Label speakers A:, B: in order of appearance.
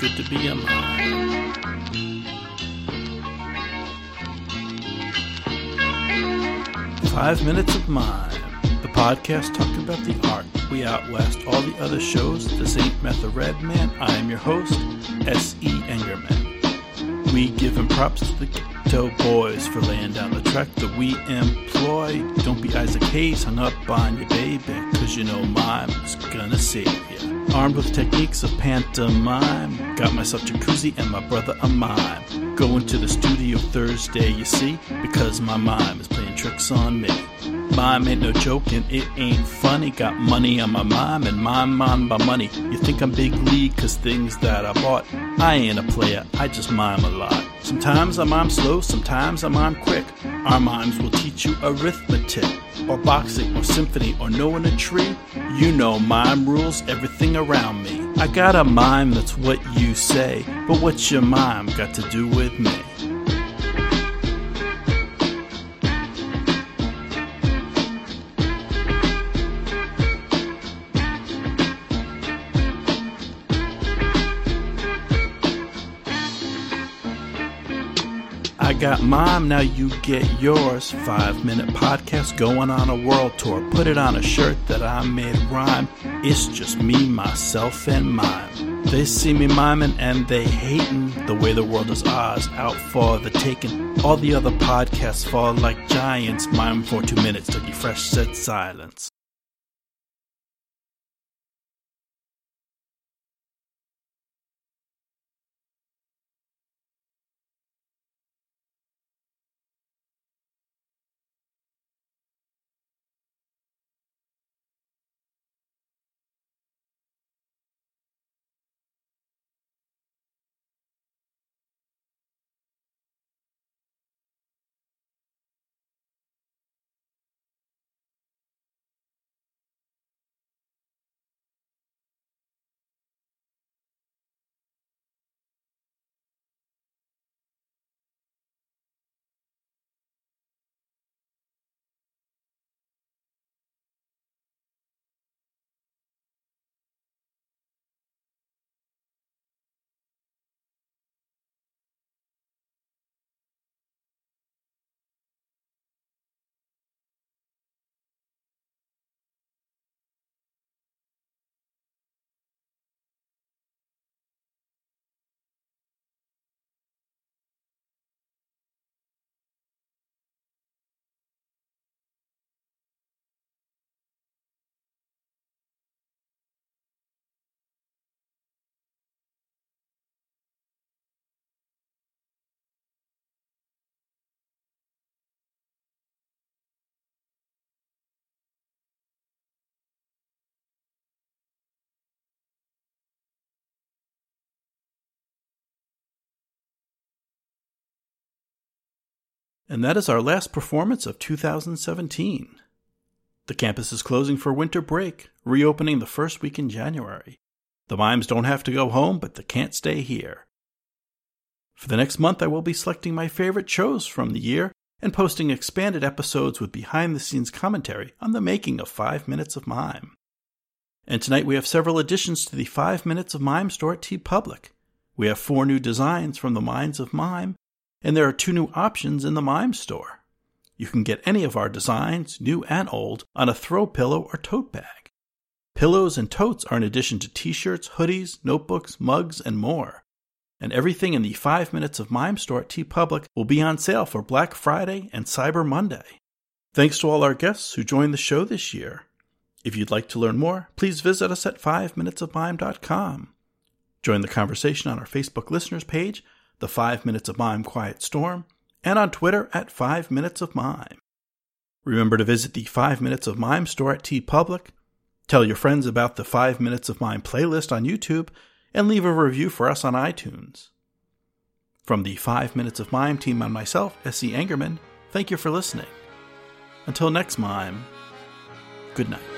A: good to be a mime. Five Minutes of Mime, the podcast talking about the art. We out west all the other shows. This ain't the Red Man. I am your host, S.E. Engerman. We giving props to the Geto Boys for laying down the track that we employ. Don't be Isaac Hayes hung up on your baby, cause you know mime is gonna save you. Armed with techniques of pantomime, got myself jacuzzi and my brother a mime. Going to the studio Thursday, you see, because my mime is playing tricks on me. Mime ain't no joke and it ain't funny. Got money on my mime and mime on my money. You think I'm big league cause things that I bought. I ain't a player, I just mime a lot. Sometimes I mime slow, sometimes I mime quick. Our mimes will teach you arithmetic, or boxing, or symphony, or knowing a tree. You know mime rules everything around me. I got a mime that's what you say, but what's your mime got to do with me? I got mine, now you get yours. Five minute podcast going on a world tour. Put it on a shirt that I made rhyme. It's just me, myself, and mime. They see me miming and they hating the way the world is ours out for the taking. All the other podcasts fall like giants. Mime for two minutes, Dougie Fresh said silence. And that is our last performance of 2017. The campus is closing for winter break, reopening the first week in January. The mimes don't have to go home, but they can't stay here. For the next month, I will be selecting my favorite shows from the year and posting expanded episodes with behind the scenes commentary on the making of 5 Minutes of Mime. And tonight we have several additions to the 5 Minutes of Mime store at TeePublic. We have four new designs from the Minds of Mime, and there are two new options in the Mime store. You can get any of our designs, new and old, on a throw pillow or tote bag. Pillows and totes are in addition to t shirts, hoodies, notebooks, mugs, and more. And everything in the 5 Minutes of Mime store at TeePublic will be on sale for Black Friday and Cyber Monday. Thanks to all our guests who joined the show this year. If you'd like to learn more, please visit us at 5minutesofmime.com. Join the conversation on our Facebook listeners page, the 5 Minutes of Mime Quiet Storm, and on Twitter at 5 Minutes of Mime. Remember to visit the 5 Minutes of Mime store at TeePublic. Tell your friends about the 5 Minutes of Mime playlist on YouTube and leave a review for us on iTunes. From the 5 Minutes of Mime team and myself, S.E. Engerman, thank you for listening. Until next mime, good night.